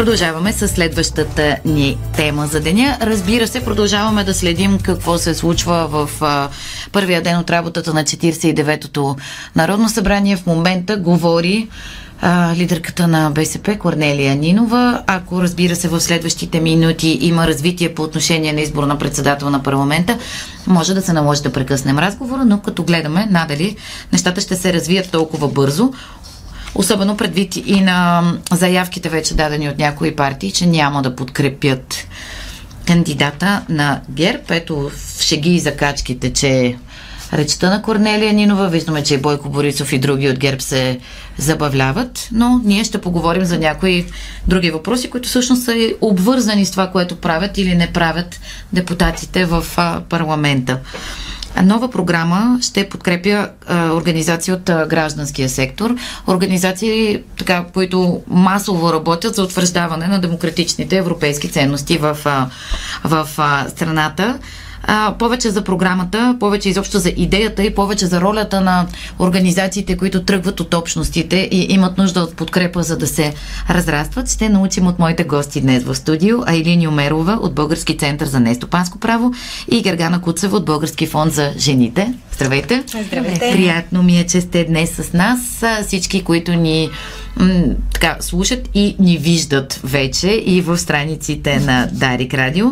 Продължаваме с следващата ни тема за деня. Разбира се, продължаваме да следим какво се случва в а, първия ден от работата на 49-то Народно събрание. В момента говори а, лидерката на БСП Корнелия Нинова. Ако разбира се в следващите минути има развитие по отношение на избор на председател на парламента, може да се наложи да прекъснем разговора, но като гледаме надали нещата ще се развият толкова бързо. Особено предвид и на заявките вече дадени от някои партии, че няма да подкрепят кандидата на ГЕРБ. Ето в шеги и закачките, че речта на Корнелия Нинова. Виждаме, че и Бойко Борисов и други от ГЕРБ се забавляват, но ние ще поговорим за някои други въпроси, които всъщност са обвързани с това, което правят или не правят депутатите в парламента. Нова програма ще подкрепя а, организации от а, гражданския сектор, организации, така, които масово работят за утвърждаване на демократичните европейски ценности в, а, в а, страната а, повече за програмата, повече изобщо за идеята и повече за ролята на организациите, които тръгват от общностите и имат нужда от подкрепа, за да се разрастват. Ще научим от моите гости днес в студио Айлини Омерова от Български център за нестопанско право и Гергана Куцева от Български фонд за жените. Здравейте! Здравейте! Приятно ми е, че сте днес с нас. Всички, които ни така, слушат и ни виждат вече и в страниците на Дарик Радио.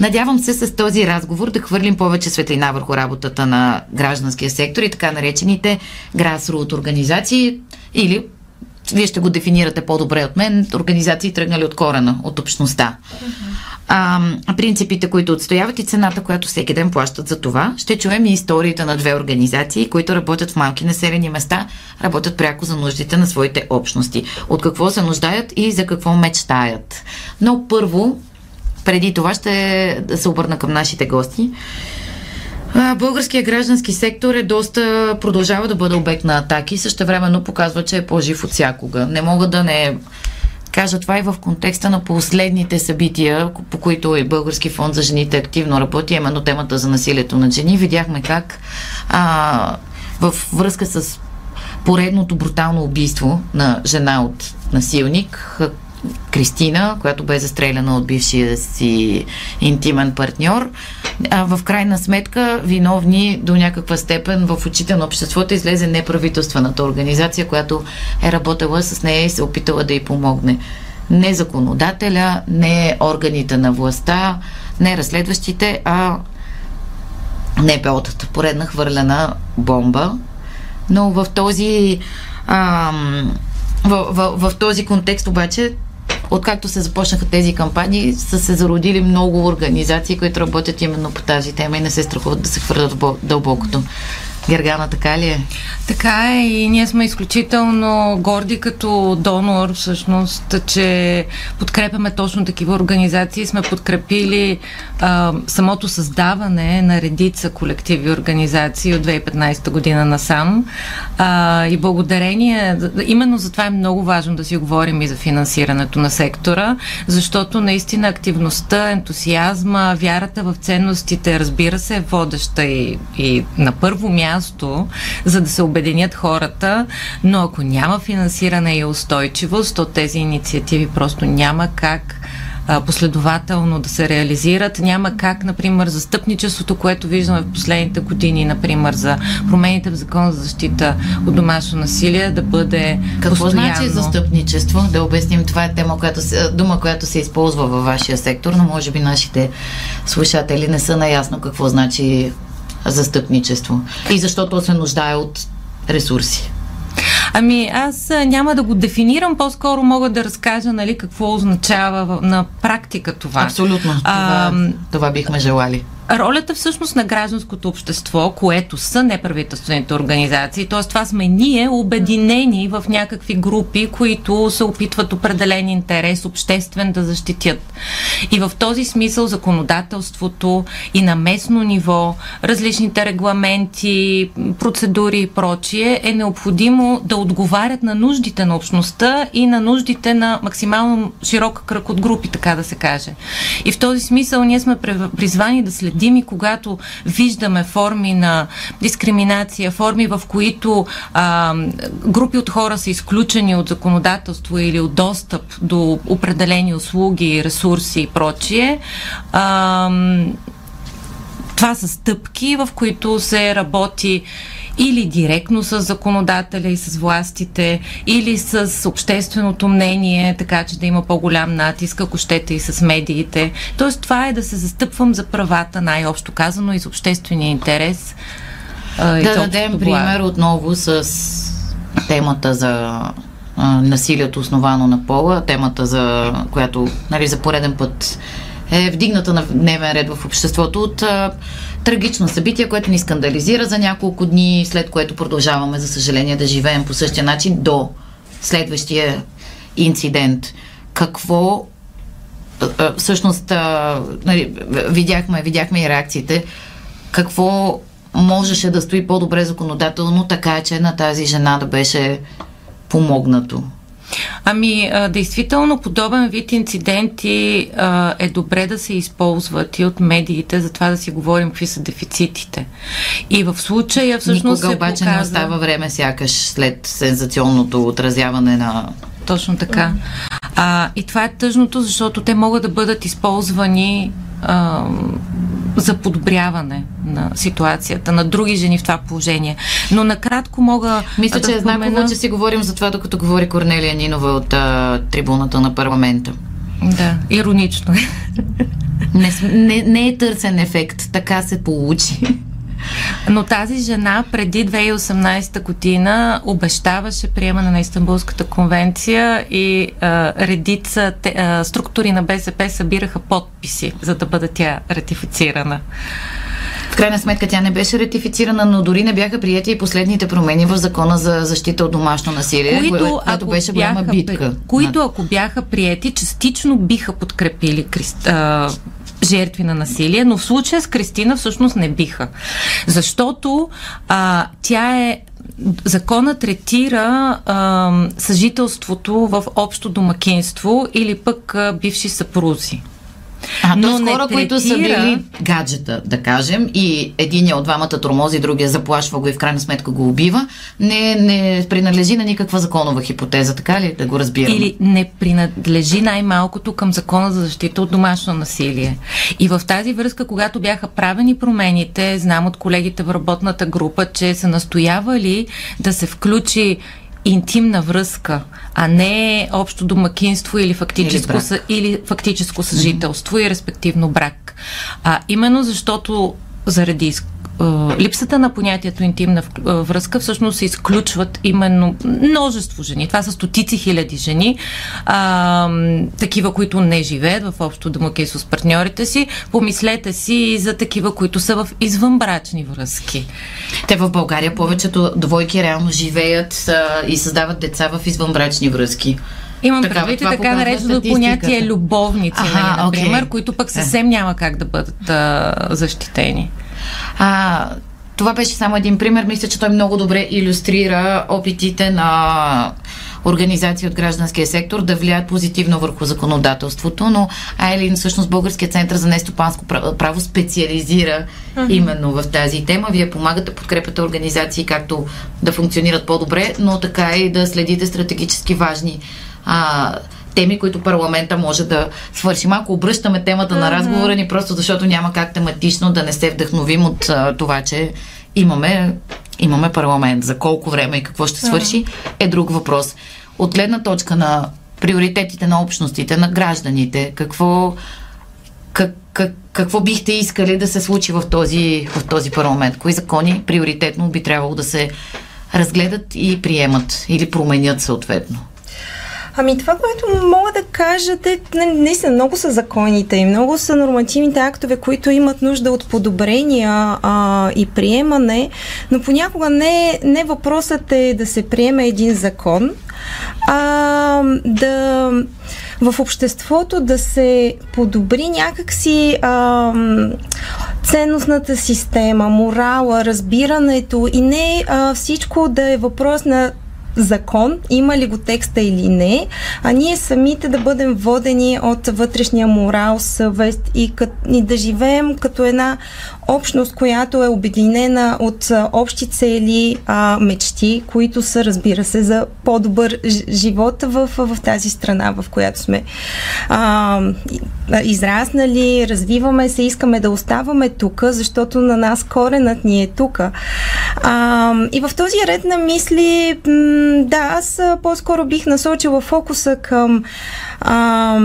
Надявам се с този разговор да хвърлим повече светлина върху работата на гражданския сектор и така наречените grassroot организации или вие ще го дефинирате по-добре от мен, организации тръгнали от корена, от общността. А, принципите, които отстояват и цената, която всеки ден плащат за това. Ще чуем и историите на две организации, които работят в малки населени места, работят пряко за нуждите на своите общности. От какво се нуждаят и за какво мечтаят. Но първо преди това ще се обърна към нашите гости. Българският граждански сектор е доста, продължава да бъде обект на атаки, също времено показва, че е по-жив от всякога. Не мога да не кажа това и в контекста на последните събития, по които и Български фонд за жените активно работи, именно темата за насилието над жени. Видяхме как а, в връзка с поредното брутално убийство на жена от насилник, Кристина, която бе застреляна от бившия си интимен партньор. А в крайна сметка, виновни до някаква степен в очите на обществото излезе неправителствената организация, която е работила с нея и се опитала да й помогне. Не законодателя, не органите на властта, не разследващите, а НПО-тата. Поредна хвърлена бомба. Но в този а, в, в, в този контекст обаче откакто се започнаха тези кампании, са се зародили много организации, които работят именно по тази тема и не се страхуват да се хвърлят в дълбокото. Гергана, така ли е? Така е и ние сме изключително горди като донор, всъщност, че подкрепяме точно такива организации. Сме подкрепили а, самото създаване на редица колективи организации от 2015 година насам. А, и благодарение, именно за това е много важно да си говорим и за финансирането на сектора, защото наистина активността, ентусиазма, вярата в ценностите, разбира се, е водеща и, и на първо място, за да се обединят хората, но ако няма финансиране и устойчивост от тези инициативи, просто няма как последователно да се реализират. Няма как, например, застъпничеството, което виждаме в последните години, например, за промените в закон за защита от домашно насилие, да бъде Какво постоянно. значи застъпничество? Да обясним, това е тема, която се, дума, която се използва във вашия сектор, но може би нашите слушатели не са наясно какво значи застъпничество. И защото се нуждае от ресурси. Ами аз няма да го дефинирам, по-скоро мога да разкажа нали, какво означава на практика това. Абсолютно. Това, а, това бихме желали ролята всъщност на гражданското общество, което са неправителствените организации, т.е. това сме ние, обединени в някакви групи, които се опитват определен интерес обществен да защитят. И в този смисъл законодателството и на местно ниво, различните регламенти, процедури и прочие е необходимо да отговарят на нуждите на общността и на нуждите на максимално широк кръг от групи, така да се каже. И в този смисъл ние сме призвани да следим следим и когато виждаме форми на дискриминация, форми в които а, групи от хора са изключени от законодателство или от достъп до определени услуги, ресурси и прочие, а, това са стъпки, в които се работи или директно с законодателя и с властите, или с общественото мнение, така че да има по-голям натиск, ако щете и с медиите. Тоест това е да се застъпвам за правата, най-общо казано, и за обществения интерес. А, да дадем пример отново с темата за а, насилието основано на пола, темата за която нали, за пореден път е вдигната на дневен ред в обществото от трагично събитие, което ни скандализира за няколко дни, след което продължаваме, за съжаление, да живеем по същия начин до следващия инцидент. Какво всъщност нали, видяхме, видяхме и реакциите. Какво можеше да стои по-добре законодателно, така че на тази жена да беше помогнато? Ами, а, действително, подобен вид инциденти а, е добре да се използват и от медиите, за това да си говорим какви са дефицитите. И в случая всъщност Никога обаче показва... не остава време, сякаш след сензационното отразяване на точно така. А, и това е тъжното, защото те могат да бъдат използвани а, за подобряване на ситуацията на други жени в това положение. Но накратко мога. Мисля, да че е знаково, че си говорим за това, докато говори Корнелия Нинова от а, трибуната на парламента. Да, иронично е. Не, не, не е търсен ефект, така се получи. Но тази жена преди 2018 година обещаваше приемане на Истанбулската конвенция и а, редица те, а, структури на БСП събираха подписи, за да бъде тя ратифицирана. В крайна сметка тя не беше ратифицирана, но дори не бяха прияти и последните промени в закона за защита от домашно насилие, които, което беше голяма битка. Които, ако бяха прияти, частично биха подкрепили а, жертви на насилие, но в случая с Кристина всъщност не биха. Защото а, тя е Закона третира а, съжителството в общо домакинство или пък а, бивши съпрузи. А, но хора, третира... които са били гаджета, да кажем, и един от двамата тормози, другия заплашва го и в крайна сметка го убива, не, не принадлежи на никаква законова хипотеза, така ли да го разбирам? Или не принадлежи най-малкото към закона за защита от домашно насилие. И в тази връзка, когато бяха правени промените, знам от колегите в работната група, че са настоявали да се включи интимна връзка, а не общо домакинство или фактическо, или, съ, или фактическо съжителство mm-hmm. и респективно брак. А, именно защото заради липсата на понятието интимна връзка всъщност се изключват именно множество жени. Това са стотици хиляди жени, а, такива, които не живеят в общо домакинство с партньорите си. Помислете си за такива, които са в извънбрачни връзки. Те в България повечето двойки реално живеят а, и създават деца в извънбрачни връзки. Имам така, предвид и така нареченото понятие любовници, Аха, нали, например, okay. които пък съвсем няма как да бъдат а, защитени. А, това беше само един пример. Мисля, че той много добре иллюстрира опитите на организации от гражданския сектор да влияят позитивно върху законодателството, но Айлин, всъщност Българския център за нестопанско право специализира uh-huh. именно в тази тема. Вие помагате, подкрепяте организации както да функционират по-добре, но така и да следите стратегически важни а, теми, които парламента може да свърши. Малко обръщаме темата mm-hmm. на разговора ни, просто защото няма как тематично да не се вдъхновим от а, това, че имаме, имаме парламент. За колко време и какво ще свърши е друг въпрос. От гледна точка на приоритетите на общностите, на гражданите, какво, как, как, какво бихте искали да се случи в този, в този парламент? Кои закони приоритетно би трябвало да се разгледат и приемат или променят съответно? Ами това, което мога да кажа, те наистина много са законите и много са нормативните актове, които имат нужда от подобрения а, и приемане, но понякога не, не въпросът е да се приеме един закон, а да в обществото да се подобри някакси а, ценностната система, морала, разбирането и не а, всичко да е въпрос на закон, има ли го текста или не, а ние самите да бъдем водени от вътрешния морал, съвест и, кът, и да живеем като една общност, която е обединена от общи цели, а, мечти, които са, разбира се, за по-добър живот в, в тази страна, в която сме а, израснали, развиваме се, искаме да оставаме тук, защото на нас коренът ни е тук. и в този ред на мисли, да, аз по-скоро бих насочила фокуса към а,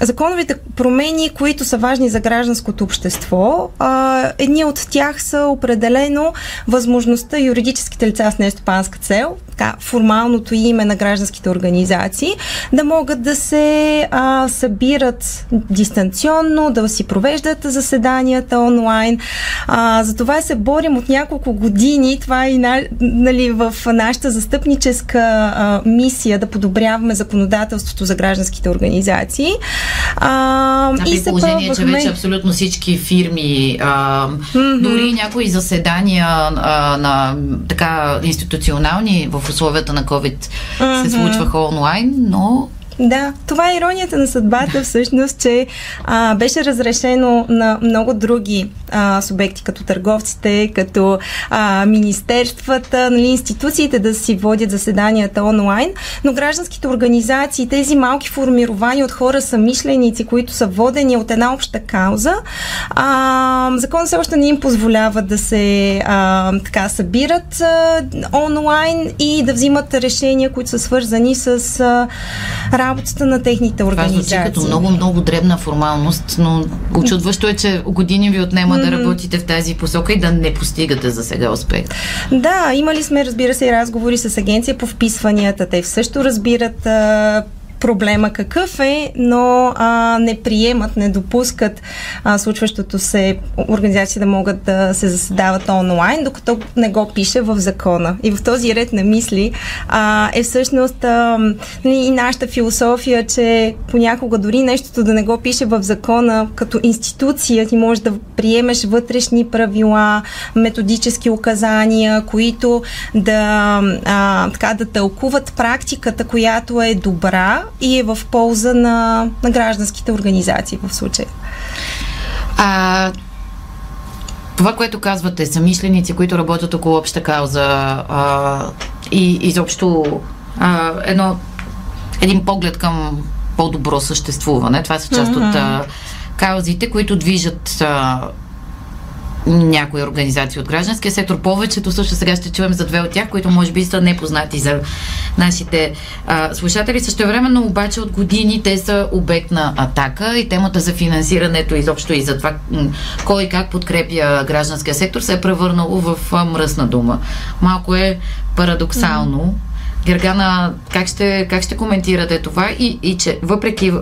законовите промени, които са важни за гражданското общество. А, едни от тях са определено възможността юридическите лица с нестопанска цел, така, формалното име на гражданските организации, да могат да се а, събират дистанционно, да си провеждат заседанията онлайн. А, за това се борим от няколко години. Това е и на, нали, в нашата застъпническа а, мисия да подобряваме законодателството за гражданските организации. А, а и при положение, че вече абсолютно всички фирми, а, mm-hmm. дори някои заседания а, на така институционални в условията на COVID mm-hmm. се случваха онлайн, но да, това е иронията на съдбата всъщност, че а, беше разрешено на много други а, субекти, като търговците, като а, министерствата, нали, институциите да си водят заседанията онлайн, но гражданските организации, тези малки формирования от хора самишленици, които са водени от една обща кауза, а, закон все още не им позволява да се а, така събират а, онлайн и да взимат решения, които са свързани с а, работата на техните организации. Това звучи като много-много дребна формалност, но очудващо е, че години ви отнема mm-hmm. да работите в тази посока и да не постигате за сега успех. Да, имали сме, разбира се, и разговори с агенция по вписванията. Те също разбират проблема какъв е, но а, не приемат, не допускат а, случващото се организации да могат да се заседават онлайн, докато не го пише в закона. И в този ред на мисли а, е всъщност а, нали, и нашата философия, че понякога дори нещото да не го пише в закона, като институция ти можеш да приемеш вътрешни правила, методически указания, които да, а, така, да тълкуват практиката, която е добра и е в полза на, на гражданските организации в случая. А, това, което казвате, са мишленици, които работят около обща кауза а, и изобщо а, едно, един поглед към по-добро съществуване. Това са част mm-hmm. от а, каузите, които движат а, някои организации от гражданския сектор. Повечето също сега ще чуем за две от тях, които може би са непознати за нашите а, слушатели. Също времено обаче от години те са обект на атака и темата за финансирането изобщо и за това кой как подкрепя гражданския сектор се е превърнало в а, мръсна дума. Малко е парадоксално. Mm-hmm. Гергана, как ще, как ще коментирате това и, и че въпреки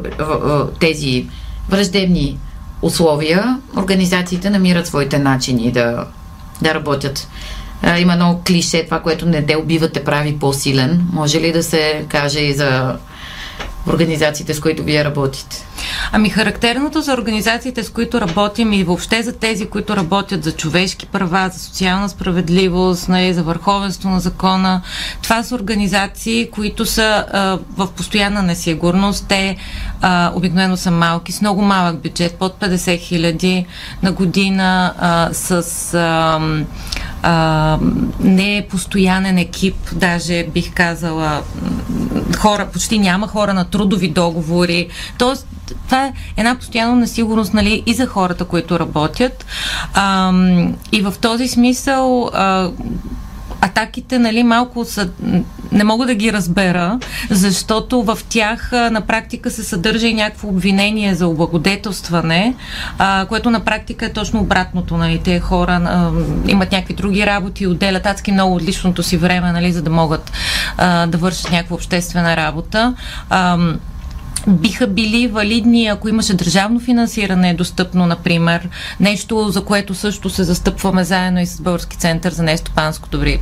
тези враждебни условия, организациите намират своите начини да, да работят. А, има едно клише, това, което не те убива, те прави по-силен. Може ли да се каже и за организациите, с които вие работите? Ами характерното за организациите, с които работим и въобще за тези, които работят за човешки права, за социална справедливост, нали, за върховенство на закона, това са организации, които са а, в постоянна несигурност. Те а, обикновено са малки, с много малък бюджет, под 50 хиляди на година, а, с а, а, не постоянен екип, даже бих казала хора, почти няма хора на трудови договори. Тоест, това е една постоянна несигурност нали, и за хората, които работят. А, и в този смисъл а, атаките, нали, малко са, не мога да ги разбера, защото в тях на практика се съдържа и някакво обвинение за облагодетелстване, а, което на практика е точно обратното. Нали, те хора а, имат някакви други работи, отделят адски много от личното си време, нали, за да могат а, да вършат някаква обществена работа. А, биха били валидни, ако имаше държавно финансиране достъпно, например. Нещо, за което също се застъпваме заедно и с Български център за нестопанско добри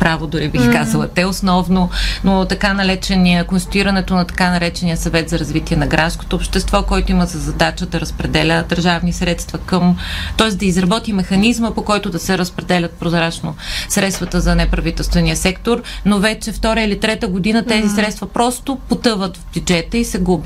право, дори бих казала. Те основно, но така наречения, конституирането на така наречения съвет за развитие на гражданското общество, който има за задача да разпределя държавни средства към, т.е. да изработи механизма, по който да се разпределят прозрачно средствата за неправителствения сектор, но вече втора или трета година тези средства просто потъват в бюджета и се губят,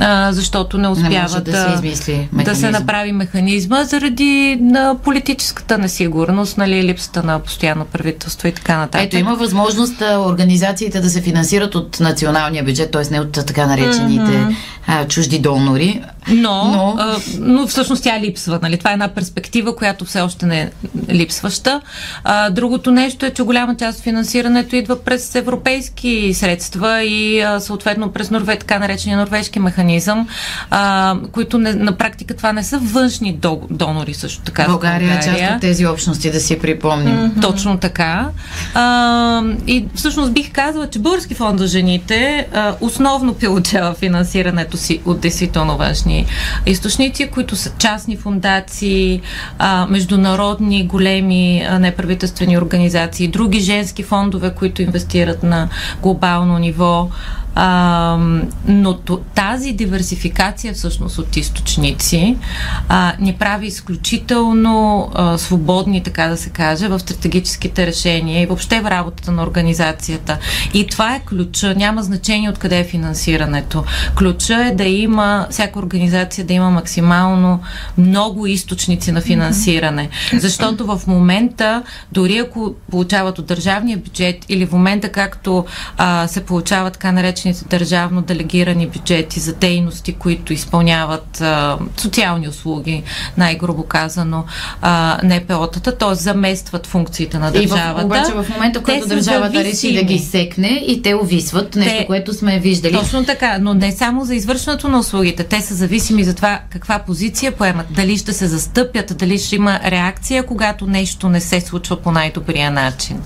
а, защото не успяват не да, да, се измисли да се направи механизма заради на политическата несигурност, нали, липсата на постоянно правителство и така нататък. Ето, има възможност организациите да се финансират от националния бюджет, т.е. не от така наречените mm-hmm. а, чужди донори. Но, но... А, но всъщност тя липсва. Нали? Това е една перспектива, която все още не е липсваща. А, другото нещо е, че голяма част от финансирането идва през европейски средства и а, съответно през Норве, така наречения норвежки механизъм, а, които не, на практика това не са външни до, донори също така. България, България е част от тези общности, да си припомним. Mm-hmm. Точно така. А, и всъщност бих казала, че Български фонд за жените а, основно получава финансирането си от действително външни източници, които са частни фундации, международни големи неправителствени организации, други женски фондове, които инвестират на глобално ниво. А, но тази диверсификация всъщност от източници а, ни прави изключително а, свободни, така да се каже, в стратегическите решения и въобще в работата на организацията. И това е ключа. Няма значение откъде е финансирането. Ключа е да има, всяка организация да има максимално много източници на финансиране. Защото в момента, дори ако получават от държавния бюджет или в момента както а, се получават така наречени наречените държавно делегирани бюджети за дейности, които изпълняват а, социални услуги, най-грубо казано, а, НПО-тата, т.е. заместват функциите на държавата. И в, обаче в момента, който държавата реши да ги секне и те увисват, нещо, те, което сме виждали. Точно така, но не само за извършването на услугите. Те са зависими за това каква позиция поемат, дали ще се застъпят, дали ще има реакция, когато нещо не се случва по най-добрия начин.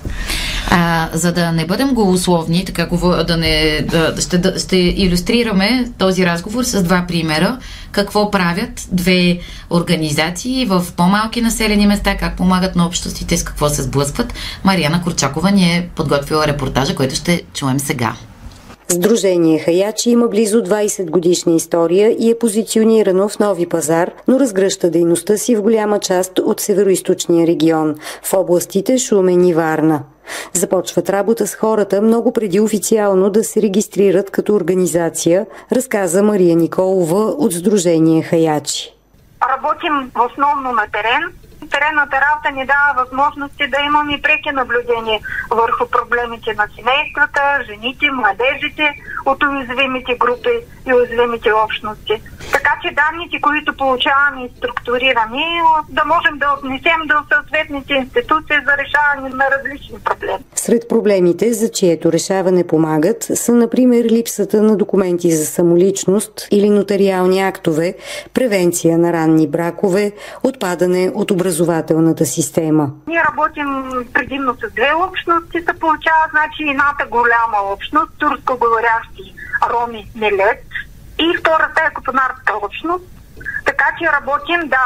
А, за да не бъдем голословни, така да не да, ще, ще иллюстрираме този разговор с два примера. Какво правят две организации в по-малки населени места, как помагат на общностите, с какво се сблъскват. Марияна Корчакова ни е подготвила репортажа, който ще чуем сега. Сдружение Хаячи има близо 20 годишна история и е позиционирано в нови пазар, но разгръща дейността си в голяма част от североизточния регион, в областите Шумен и Варна. Започват работа с хората много преди официално да се регистрират като организация, разказа Мария Николова от Сдружение Хаячи. Работим основно на терен, теренната работа ни дава възможности да имаме преки наблюдения върху проблемите на семействата, жените, младежите от уязвимите групи и уязвимите общности. Така че данните, които получаваме и структурираме, да можем да отнесем до съответните институции за решаване на различни проблеми. Сред проблемите, за чието решаване помагат, са, например, липсата на документи за самоличност или нотариални актове, превенция на ранни бракове, отпадане от образование образователната система? Ние работим предимно с две общности, се получава, значи едната голяма общност, турско говорящи роми Мелет и втората е купонарска общност. Така че работим, да,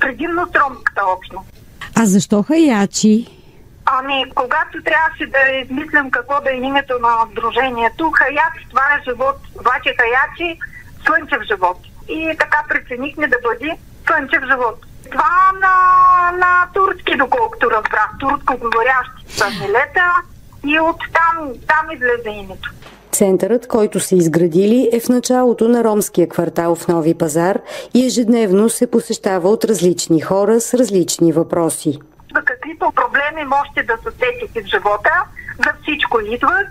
предимно с ромската общност. А защо хаячи? Ами, когато трябваше да измислям какво да е името на дружението, хаяч, това е живот. Обаче хаячи, слънчев живот. И така преценихме да бъде слънчев живот. Това на, на турски, доколкото разбрах. Турско говорящи са милета и от там, там излезе името. Центърът, който са изградили, е в началото на ромския квартал в Нови пазар и ежедневно се посещава от различни хора с различни въпроси. За каквито проблеми можете да се сетите в живота, за всичко идват.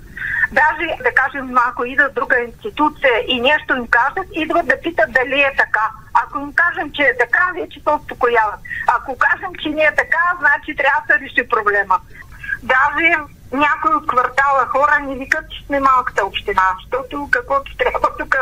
Даже, да кажем, ако идва друга институция и нещо им кажат, идват да питат дали е така. Ако им кажем, че е така, вече се успокояват. Ако кажем, че не е така, значи трябва да се реши проблема. Даже някои от квартала хора ни викат, че сме малката община, защото каквото трябва тук,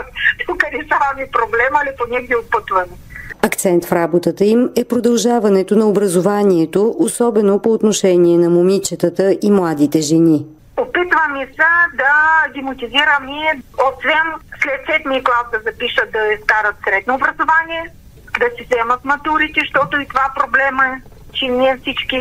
тук решаваме проблема, или поне ги опътваме. Акцент в работата им е продължаването на образованието, особено по отношение на момичетата и младите жени. Опитваме се да ги мотивираме, освен след седми клас да запишат да изкарат средно образование, да си вземат матурите, защото и това проблема е че ние всички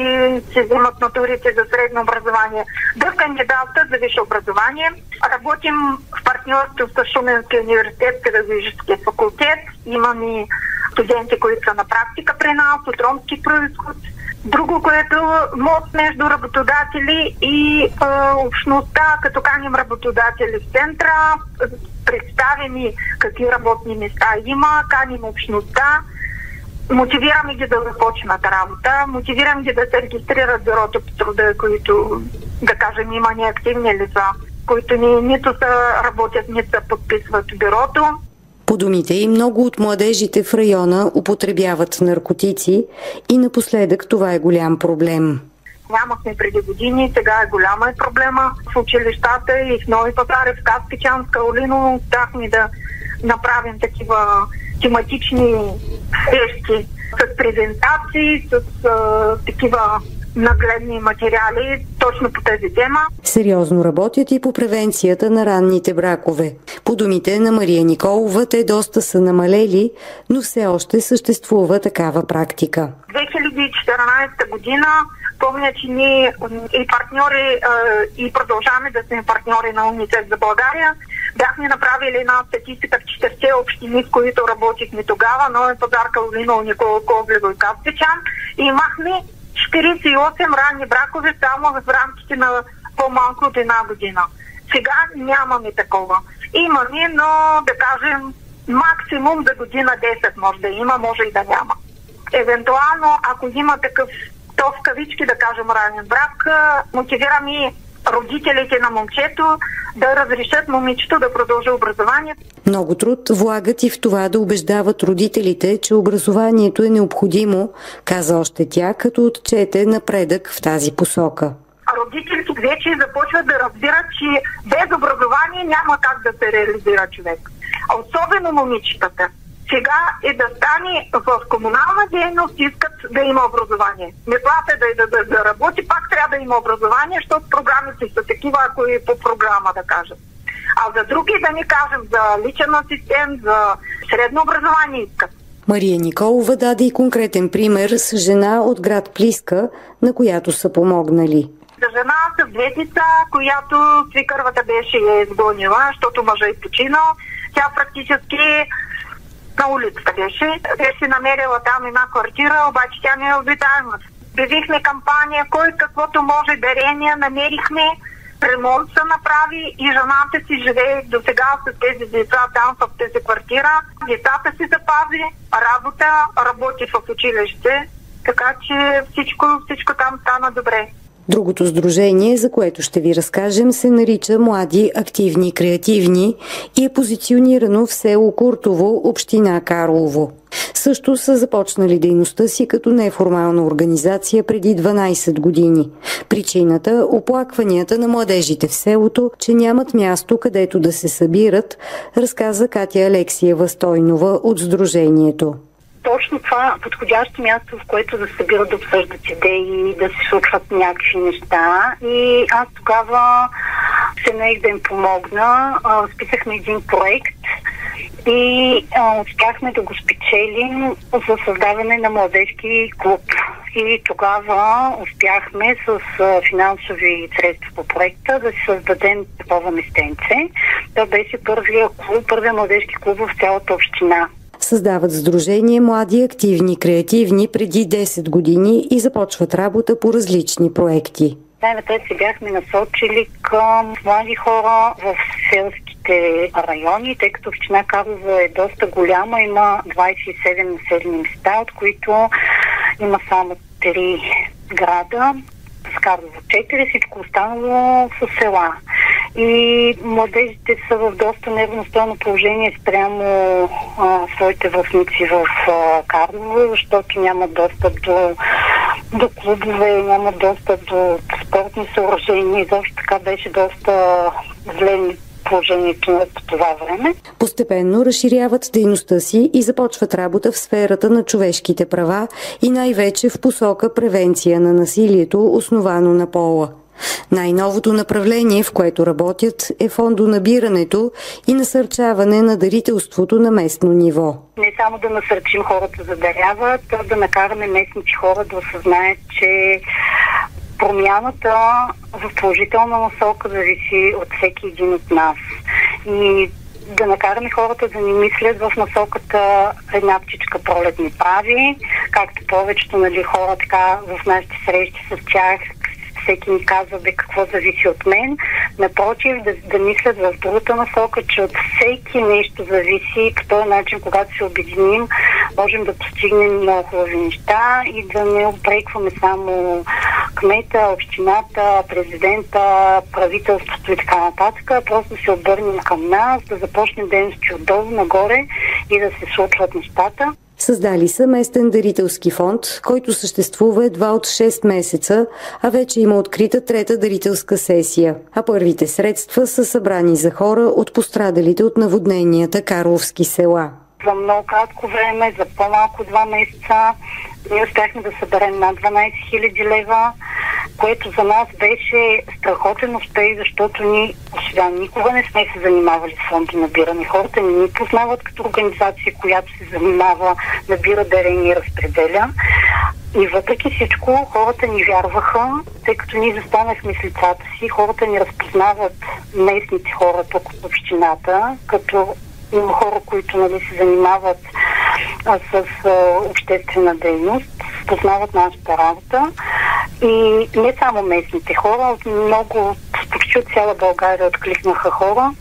се вземат матурите за средно образование. Да кандидатстват за висше образование. Работим в партньорство с Шуменския университет, педагогическия факултет. Имаме студенти, които са на практика при нас, от ромски происход. Друго, което мост между работодатели и е, общността, като каним работодатели в центъра, представим какви работни места има, каним общността, мотивираме ги да започнат работа, мотивираме ги да се регистрират бюрото по труда, които, да кажем, има неактивни лица, които ни, нито са работят, нито са подписват бюрото. По думите и много от младежите в района употребяват наркотици и напоследък това е голям проблем. Нямахме преди години, сега е голяма е проблема в училищата и в Нови пазари, в Каспичанска, Олино, успяхме да направим такива тематични срещи с презентации, с а, такива нагледни материали точно по тази тема. Сериозно работят и по превенцията на ранните бракове. По думите на Мария Николова, те доста са намалели, но все още съществува такава практика. 2014 година помня, че ние и партньори и продължаваме да сме партньори на УНИЦЕФ за България. Бяхме направили една статистика в четирте общини, с които работихме тогава, но е пазар Калвино, Никола Коглево и Каспичан. И имахме 48 ранни бракове само в рамките на по-малко от една година. Сега нямаме такова. Имаме, но да кажем максимум за година 10 може да има, може и да няма. Евентуално, ако има такъв то в кавички, да кажем, ранен брак, мотивирам и родителите на момчето да разрешат момичето да продължи образование. Много труд влагат и в това да убеждават родителите, че образованието е необходимо, каза още тя, като отчете напредък в тази посока. Родителите вече започват да разбират, че без образование няма как да се реализира човек. Особено момичетата сега е да стане в комунална дейност, искат да има образование. Мислата да, да, да, да работи, пак трябва да има образование, защото програмите са такива, ако и по програма да кажат. А за други да ни кажем, за личен асистент, за средно образование искат. Мария Николова даде и конкретен пример с жена от град Плиска, на която са помогнали. За жена с две деца, която свикървата беше я изгонила, защото мъжа е починал. Тя практически на улицата беше. Беше намерила там една квартира, обаче тя не е обитаема. Бевихме кампания, кой каквото може дарения, намерихме, ремонт се направи и жената си живее до сега с тези деца там в тези квартира. Децата си запази, работа, работи в училище, така че всичко, всичко там стана добре. Другото сдружение, за което ще ви разкажем, се нарича Млади активни креативни и е позиционирано в село Куртово, община Карлово. Също са започнали дейността си като неформална организация преди 12 години. Причината – оплакванията на младежите в селото, че нямат място където да се събират, разказа Катя Алексиева Стойнова от Сдружението точно това подходящо място, в което да събират да обсъждат идеи, да се случват някакви неща. И аз тогава се наех да им помогна. Списахме един проект и успяхме да го спечелим за създаване на младежки клуб. И тогава успяхме с а, финансови средства по проекта да си създадем такова местенце. Това беше първия клуб, първия младежки клуб в цялата община създават сдружение Млади активни креативни преди 10 години и започват работа по различни проекти. Най-напред се бяхме насочили към млади хора в селските райони, тъй като община Карлово е доста голяма, има 27 населени места, от които има само 3 града. С Карлово 4, всичко останало са села и младежите са в доста неравностойно положение спрямо а, своите връзници в а, Карлово, защото нямат достъп до, до клубове, нямат достъп до спортни съоръжения. Изобщо така беше доста зле положението по това време. Постепенно разширяват дейността си и започват работа в сферата на човешките права и най-вече в посока превенция на насилието, основано на пола. Най-новото направление, в което работят, е фондонабирането и насърчаване на дарителството на местно ниво. Не само да насърчим хората да даряват, а да накараме местните хора да осъзнаят, че промяната в положителна насока зависи от всеки един от нас. И да накараме хората да ни мислят в насоката една птичка пролет ни прави, както повечето нали, хора така в нашите срещи с тях всеки ми казва бе какво зависи от мен. Напротив, да, да мислят в другата насока, че от всеки нещо зависи. По този начин, когато се обединим, можем да постигнем много хубави неща и да не обрекваме само кмета, общината, президента, правителството и така нататък, просто се обърнем към нас, да започнем дейности отдолу нагоре и да се случват нещата. Създали са местен дарителски фонд, който съществува едва от 6 месеца, а вече има открита трета дарителска сесия. А първите средства са събрани за хора от пострадалите от наводненията Карловски села. За много кратко време, за по-малко два месеца, ние успяхме да съберем над 12 000 лева, което за нас беше страхотен успех, защото ни сега никога не сме се занимавали с фонди набиране. Хората не ни познават като организация, която се занимава, набира дарение и разпределя. И въпреки всичко, хората ни вярваха, тъй като ние застанахме с лицата си, хората ни разпознават местните хора тук от общината, като има хора, които нали, се занимават а, с а, обществена дейност, познават нашата работа. И не само местните хора, много, почти от цяла България откликнаха хора,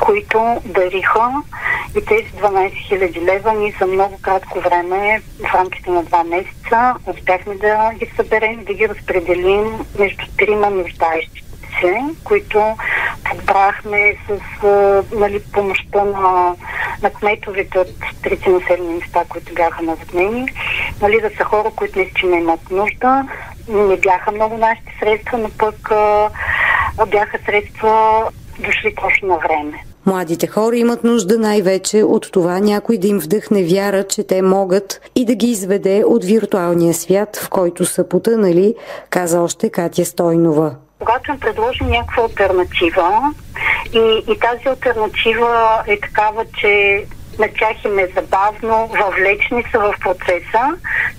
които дариха и тези 12 000 лева ни за много кратко време, в рамките на два месеца, успяхме да ги съберем, да ги разпределим между трима нуждаещи се, които подбрахме с нали, помощта на, на кметовете от трите населени места, които бяха наводнени. Нали, да са хора, които наистина имат нужда. Не бяха много нашите средства, но пък а, бяха средства дошли точно на време. Младите хора имат нужда най-вече от това някой да им вдъхне вяра, че те могат и да ги изведе от виртуалния свят, в който са потънали, каза още Катя Стойнова когато им предложим някаква альтернатива и, и тази альтернатива е такава, че на тях им е забавно, въвлечени са в процеса,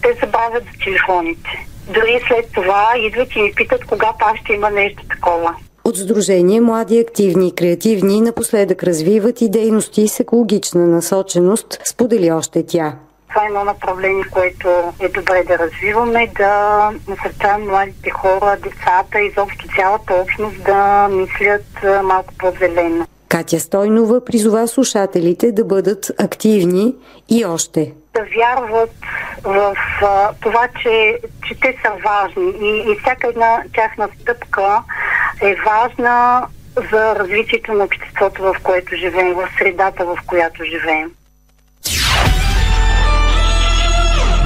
те забравят за телефоните. Дори след това идват и ми питат кога пак ще има нещо такова. От Сдружение Млади активни и креативни напоследък развиват и дейности с екологична насоченост, сподели още тя. Това е едно направление, което е добре да развиваме, да насърчаваме младите хора, децата, и изобщо цялата общност да мислят малко по-зелено. Катя Стойнова призова слушателите да бъдат активни и още. Да вярват в а, това, че, че те са важни и, и всяка една тяхна стъпка е важна за развитието на обществото, в което живеем, в средата, в която живеем.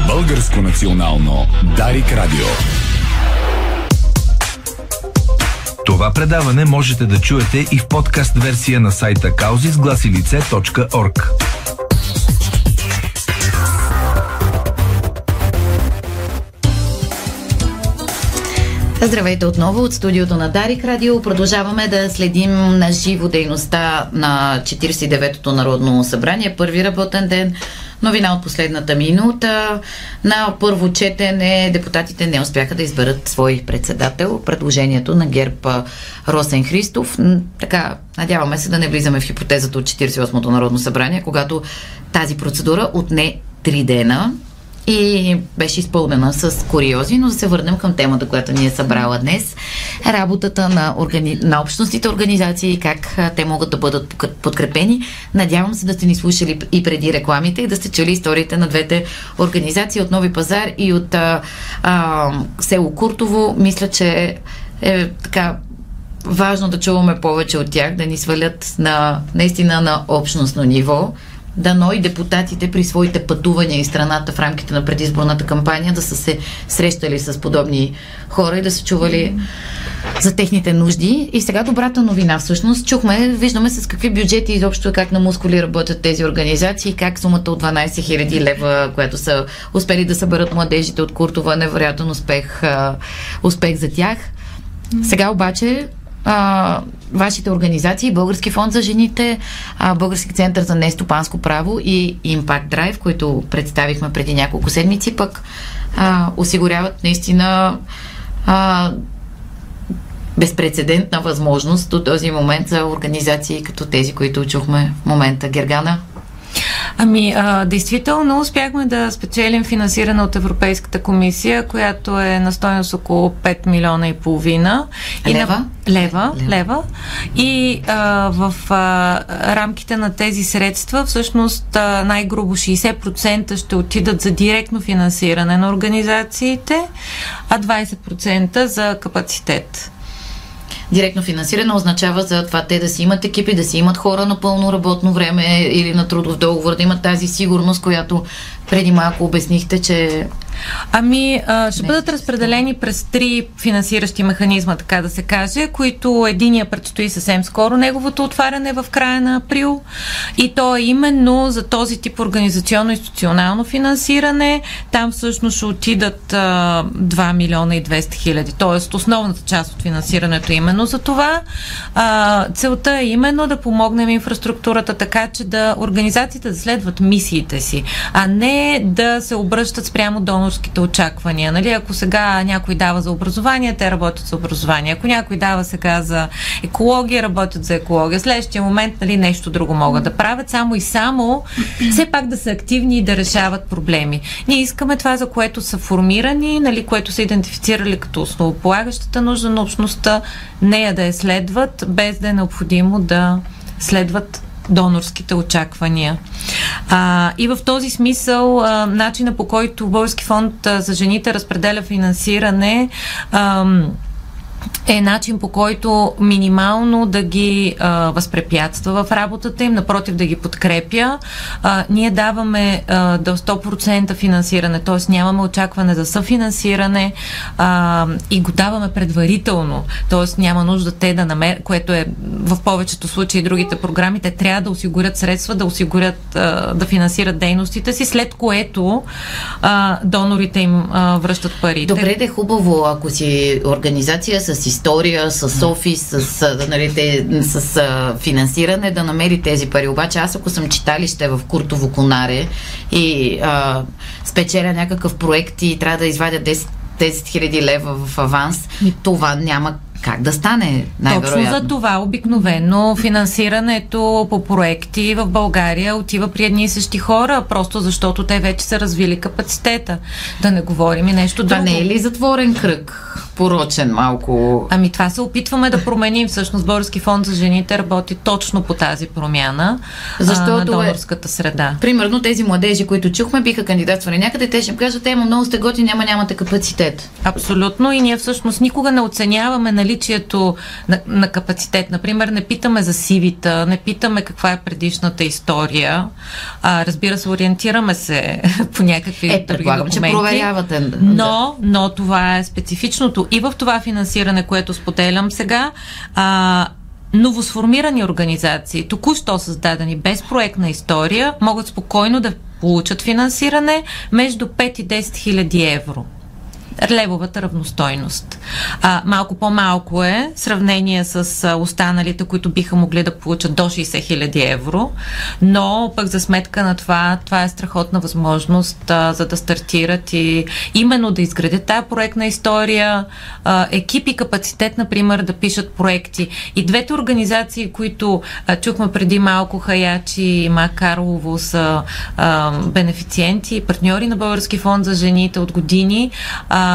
Българско национално Дарик Радио. Това предаване можете да чуете и в подкаст версия на сайта kauzisglasilice.org. Здравейте отново от студиото на Дарик Радио. Продължаваме да следим на живо дейността на 49-то Народно събрание. Първи работен ден Новина от последната минута. На първо четене депутатите не успяха да изберат свой председател. Предложението на ГЕРБ Росен Христов. Така, надяваме се да не влизаме в хипотезата от 48-то Народно събрание, когато тази процедура отне три дена и беше изпълнена с куриози, но да се върнем към темата, която ни е събрала днес. Работата на, органи... на общностите организации и как те могат да бъдат подкрепени. Надявам се да сте ни слушали и преди рекламите и да сте чули историите на двете организации от Нови пазар и от а, а, село Куртово. Мисля, че е така важно да чуваме повече от тях, да ни свалят на, наистина на общностно ниво дано и депутатите при своите пътувания из страната в рамките на предизборната кампания да са се срещали с подобни хора и да са чували за техните нужди. И сега добрата новина всъщност. Чухме, виждаме с какви бюджети изобщо как на мускули работят тези организации, как сумата от 12 000 лева, която са успели да съберат младежите от Куртова, невероятен успех, успех за тях. Сега обаче а, вашите организации, Български фонд за жените, а, Български център за нестопанско право и Impact Drive, които представихме преди няколко седмици, пък а, осигуряват наистина а, безпредседентна възможност до този момент за организации като тези, които чухме в момента. Гергана? Ами, а, действително успяхме да спечелим финансиране от Европейската комисия, която е на стоеност около 5 милиона и половина. И лева? На, лева, лева. лева. И а, в а, рамките на тези средства, всъщност а, най-грубо 60% ще отидат за директно финансиране на организациите, а 20% за капацитет. Директно финансиране означава за това те да си имат екипи, да си имат хора на пълно работно време или на трудов договор, да имат тази сигурност, която преди малко обяснихте, че Ами, а, ще бъдат разпределени през три финансиращи механизма, така да се каже, които единия предстои съвсем скоро, неговото отваряне в края на април. И то е именно за този тип организационно-институционално финансиране. Там всъщност ще отидат а, 2 милиона и 200 хиляди. Тоест, основната част от финансирането е именно за това. А, целта е именно да помогнем инфраструктурата така, че да организациите да следват мисиите си, а не да се обръщат спрямо донор донорските очаквания. Нали? Ако сега някой дава за образование, те работят за образование. Ако някой дава сега за екология, работят за екология. Следващия момент нали, нещо друго могат да правят, само и само все пак да са активни и да решават проблеми. Ние искаме това, за което са формирани, нали, което са идентифицирали като основополагащата нужда на общността, нея да я следват, без да е необходимо да следват донорските очаквания. А, и в този смисъл, а, начина по който Български фонд за жените разпределя финансиране, а, е начин по който минимално да ги а, възпрепятства в работата им, напротив да ги подкрепя. А, ние даваме а, до 100% финансиране, т.е. нямаме очакване за съфинансиране а, и го даваме предварително, т.е. няма нужда те да намерят, което е в повечето случаи другите програми, те трябва да осигурят средства, да осигурят, а, да финансират дейностите си, след което а, донорите им а, връщат парите. Добре, да е хубаво, ако си организация с история, с офис, с, нали, те, с а, финансиране, да намери тези пари. Обаче аз ако съм читалище в Куртово Конаре и а, спечеля някакъв проект и трябва да извадя 10 10 000 лева в аванс, това няма как да стане, най-вероятно. Точно за това обикновено финансирането по проекти в България отива при едни и същи хора, просто защото те вече са развили капацитета. Да не говорим и нещо друго. Това не е ли затворен кръг? Порочен малко. Ами това се опитваме да променим. Всъщност Български фонд за жените работи точно по тази промяна Защото а, на донорската среда. Е, примерно тези младежи, които чухме, биха кандидатствали някъде, те ще им кажат, ема много сте готи, няма, нямате капацитет. Абсолютно и ние всъщност никога не оценяваме наличието на, на капацитет. Например, не питаме за сивита, не питаме каква е предишната история. А, разбира се, ориентираме се по някакви е, други документи. че проверявате. Но, но това е специфичното и в това финансиране, което споделям сега. А, новосформирани организации, току-що създадени без проектна история, могат спокойно да получат финансиране между 5 и 10 хиляди евро левовата равностойност. А, малко по-малко е в сравнение с а, останалите, които биха могли да получат до 60 хиляди евро, но пък за сметка на това, това е страхотна възможност а, за да стартират и именно да изградят тази проектна история, а, екип и капацитет, например, да пишат проекти. И двете организации, които а, чухме преди малко, Хаячи и Макарлово са а, бенефициенти и партньори на Български фонд за жените от години. А,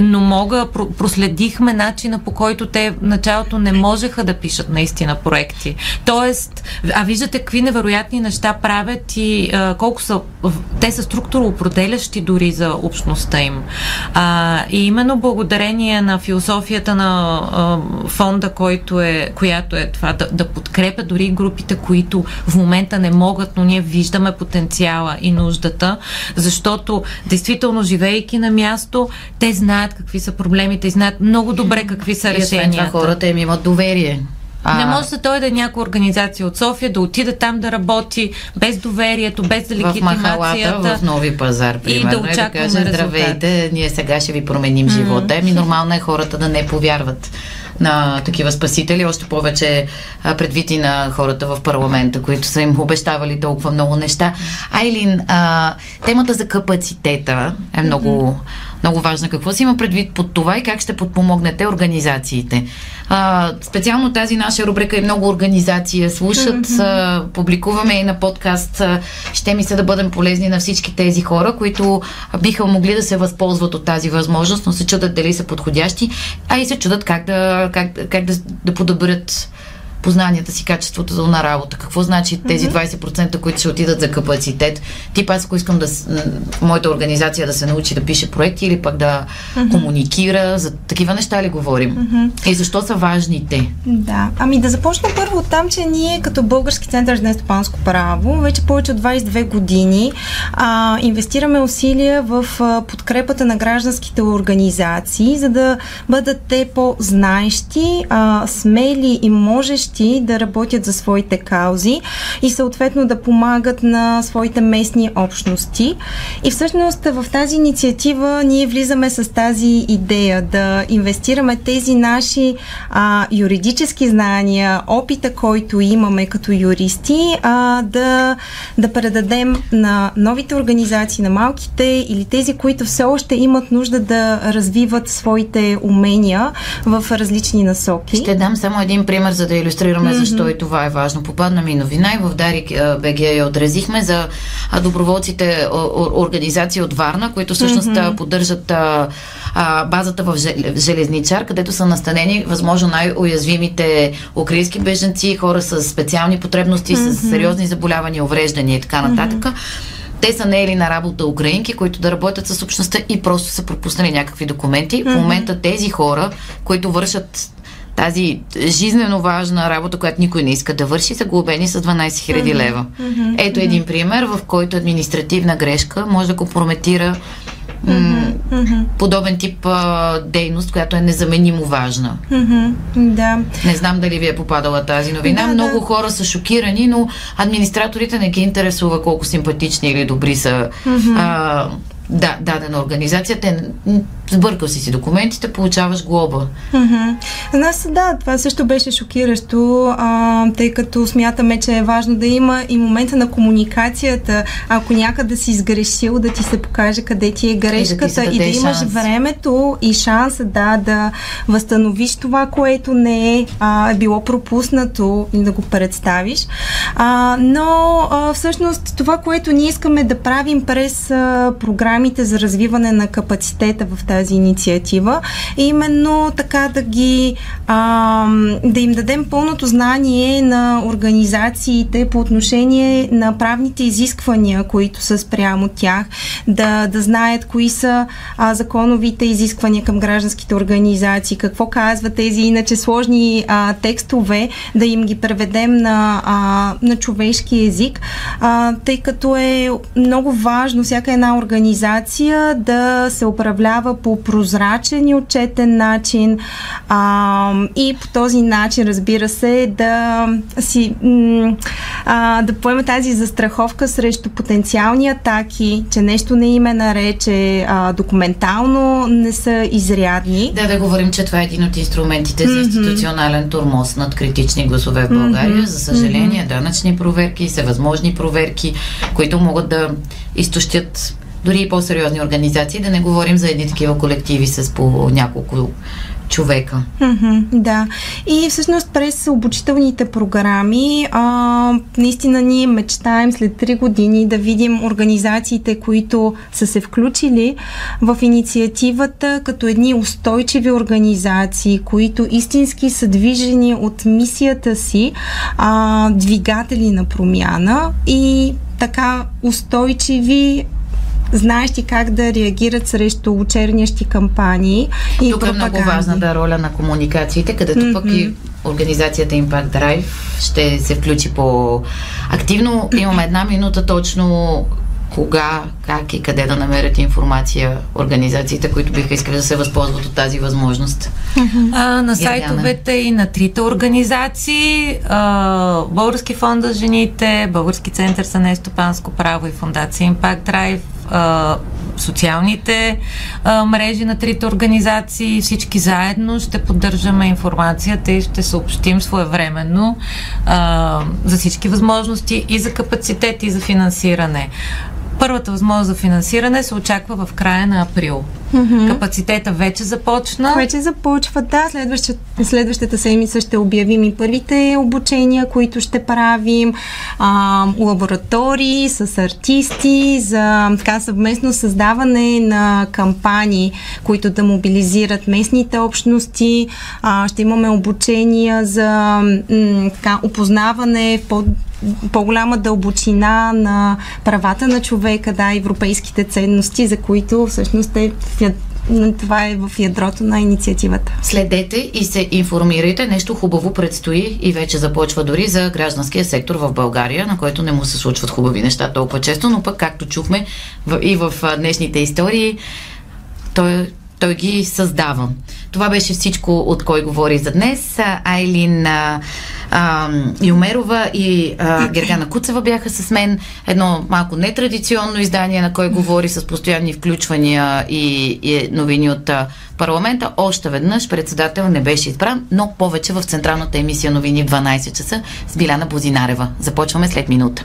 но мога, проследихме начина по който те в началото не можеха да пишат наистина проекти. Тоест, а виждате какви невероятни неща правят и а, колко са, те са структуроопределящи дори за общността им. А, и именно благодарение на философията на а, фонда, който е, която е това да, да подкрепя дори групите, които в момента не могат, но ние виждаме потенциала и нуждата, защото действително живейки на място място, те знаят какви са проблемите и знаят много добре какви са решенията. И хората им имат доверие. А... Не може да дойде някаква организация от София да отиде там да работи без доверието, без легитимацията. В Махалата, в Нови пазар, примерно. И да очакваме и да каже, здравейте, ние сега ще ви променим mm-hmm. живота. Еми нормално е хората да не повярват на такива спасители, още повече а, предвид и на хората в парламента, които са им обещавали толкова много неща. Айлин, а, темата за капацитета е много, много важна. Какво си има предвид под това и как ще подпомогнете организациите? А, специално тази наша рубрика и много организации слушат, а, публикуваме и на подкаст. А, ще ми се да бъдем полезни на всички тези хора, които биха могли да се възползват от тази възможност, но се чудат дали са подходящи, а и се чудат как да, как, как да, да подобрят познанията си, качеството на работа. Какво значи тези 20%, които ще отидат за капацитет? Тип аз, ако искам да моята организация да се научи да пише проекти или пък да mm-hmm. комуникира, за такива неща ли говорим? Mm-hmm. И защо са важни те? Да, ами да започна първо от там, че ние като Български център за нестопанско право вече повече от 22 години а, инвестираме усилия в а, подкрепата на гражданските организации, за да бъдат те по-знаещи, а, смели и можещи общности да работят за своите каузи и съответно да помагат на своите местни общности. И всъщност в тази инициатива ние влизаме с тази идея да инвестираме тези наши а, юридически знания, опита, който имаме като юристи, а, да, да предадем на новите организации, на малките или тези, които все още имат нужда да развиват своите умения в различни насоки. Ще дам само един пример, за да иллюстрираме mm-hmm. защо и това е важно. Попадна ми новина и в Дарик БГ я отразихме за доброволците организации от Варна, които всъщност mm-hmm. поддържат базата в Железничар, където са настанени възможно най-уязвимите украински беженци, хора с специални потребности, mm-hmm. с сериозни заболявания, увреждания и така нататък. Mm-hmm те са неели на работа украинки, които да работят с общността и просто са пропуснали някакви документи. Mm-hmm. В момента тези хора, които вършат тази жизнено важна работа, която никой не иска да върши, са глобени с 12 000 mm-hmm. лева. Mm-hmm. Ето един пример, в който административна грешка може да компрометира mm-hmm. подобен тип а, дейност, която е незаменимо важна. Mm-hmm. Да. Не знам дали ви е попадала тази новина. Да, Много да. хора са шокирани, но администраторите не ги интересува колко симпатични или добри са mm-hmm. а, да, дадена организация, те сбъркал си си документите, получаваш глоба. Mm-hmm. За нас, да, това също беше шокиращо, а, тъй като смятаме, че е важно да има и момента на комуникацията, ако някъде си сгрешил, да ти се покаже къде ти е грешката и да, и да имаш шанс. времето и шанса, да, да възстановиш това, което не е а, било пропуснато и да го представиш. А, но а, всъщност това, което ние искаме да правим през а, програмите за развиване на капацитета в тази инициатива, именно така да ги а, да им дадем пълното знание на организациите по отношение на правните изисквания, които са спрямо тях, да, да знаят кои са а, законовите изисквания към гражданските организации, какво казват тези иначе сложни а, текстове, да им ги преведем на, а, на човешки език, а, тъй като е много важно всяка една организация да се управлява по прозрачен и отчетен начин а, и по този начин, разбира се, да си а, да поеме тази застраховка срещу потенциални атаки, че нещо не име нарече а, документално не са изрядни. Да, да говорим, че това е един от инструментите за институционален турмоз над критични гласове в България. Mm-hmm. За съжаление, данъчни проверки, всевъзможни проверки, които могат да изтощят дори и по-сериозни организации, да не говорим за едни такива колективи с по няколко човека. Да. И всъщност през обучителните програми а, наистина ние мечтаем след 3 години да видим организациите, които са се включили в инициативата като едни устойчиви организации, които истински са движени от мисията си, а, двигатели на промяна и така устойчиви знаещи как да реагират срещу очернящи кампании. И Тук пропаганди. е много важна да роля на комуникациите, където mm-hmm. пък и организацията Impact Drive ще се включи по-активно. Имаме една минута точно кога, как и къде да намерят информация организациите, които биха искали да се възползват от тази възможност? А, на сайтовете и на трите организации а, Български фонд за жените, Български център за нестопанско право и фундация Impact Drive социалните а, мрежи на трите организации. Всички заедно ще поддържаме информацията и ще съобщим своевременно а, за всички възможности и за капацитет и за финансиране. Първата възможност за финансиране се очаква в края на април. Mm-hmm. Капацитета вече започна. Вече започва, да. Следващата, следващата седмица ще обявим и първите обучения, които ще правим. А, лаборатории с артисти за така съвместно създаване на кампании, които да мобилизират местните общности. А, ще имаме обучения за м, така, опознаване по по-голяма дълбочина на правата на човека, да, европейските ценности, за които всъщност е това е в ядрото на инициативата. Следете и се информирайте. Нещо хубаво предстои и вече започва дори за гражданския сектор в България, на който не му се случват хубави неща толкова често, но пък, както чухме и в днешните истории, той той ги създава. Това беше всичко, от кой говори за днес. Айлин а, а, Юмерова и а, Гергана Куцева бяха с мен. Едно малко нетрадиционно издание, на кой говори с постоянни включвания и, и новини от парламента. Още веднъж председател не беше избран, но повече в централната емисия новини в 12 часа с Биляна Бозинарева. Започваме след минута.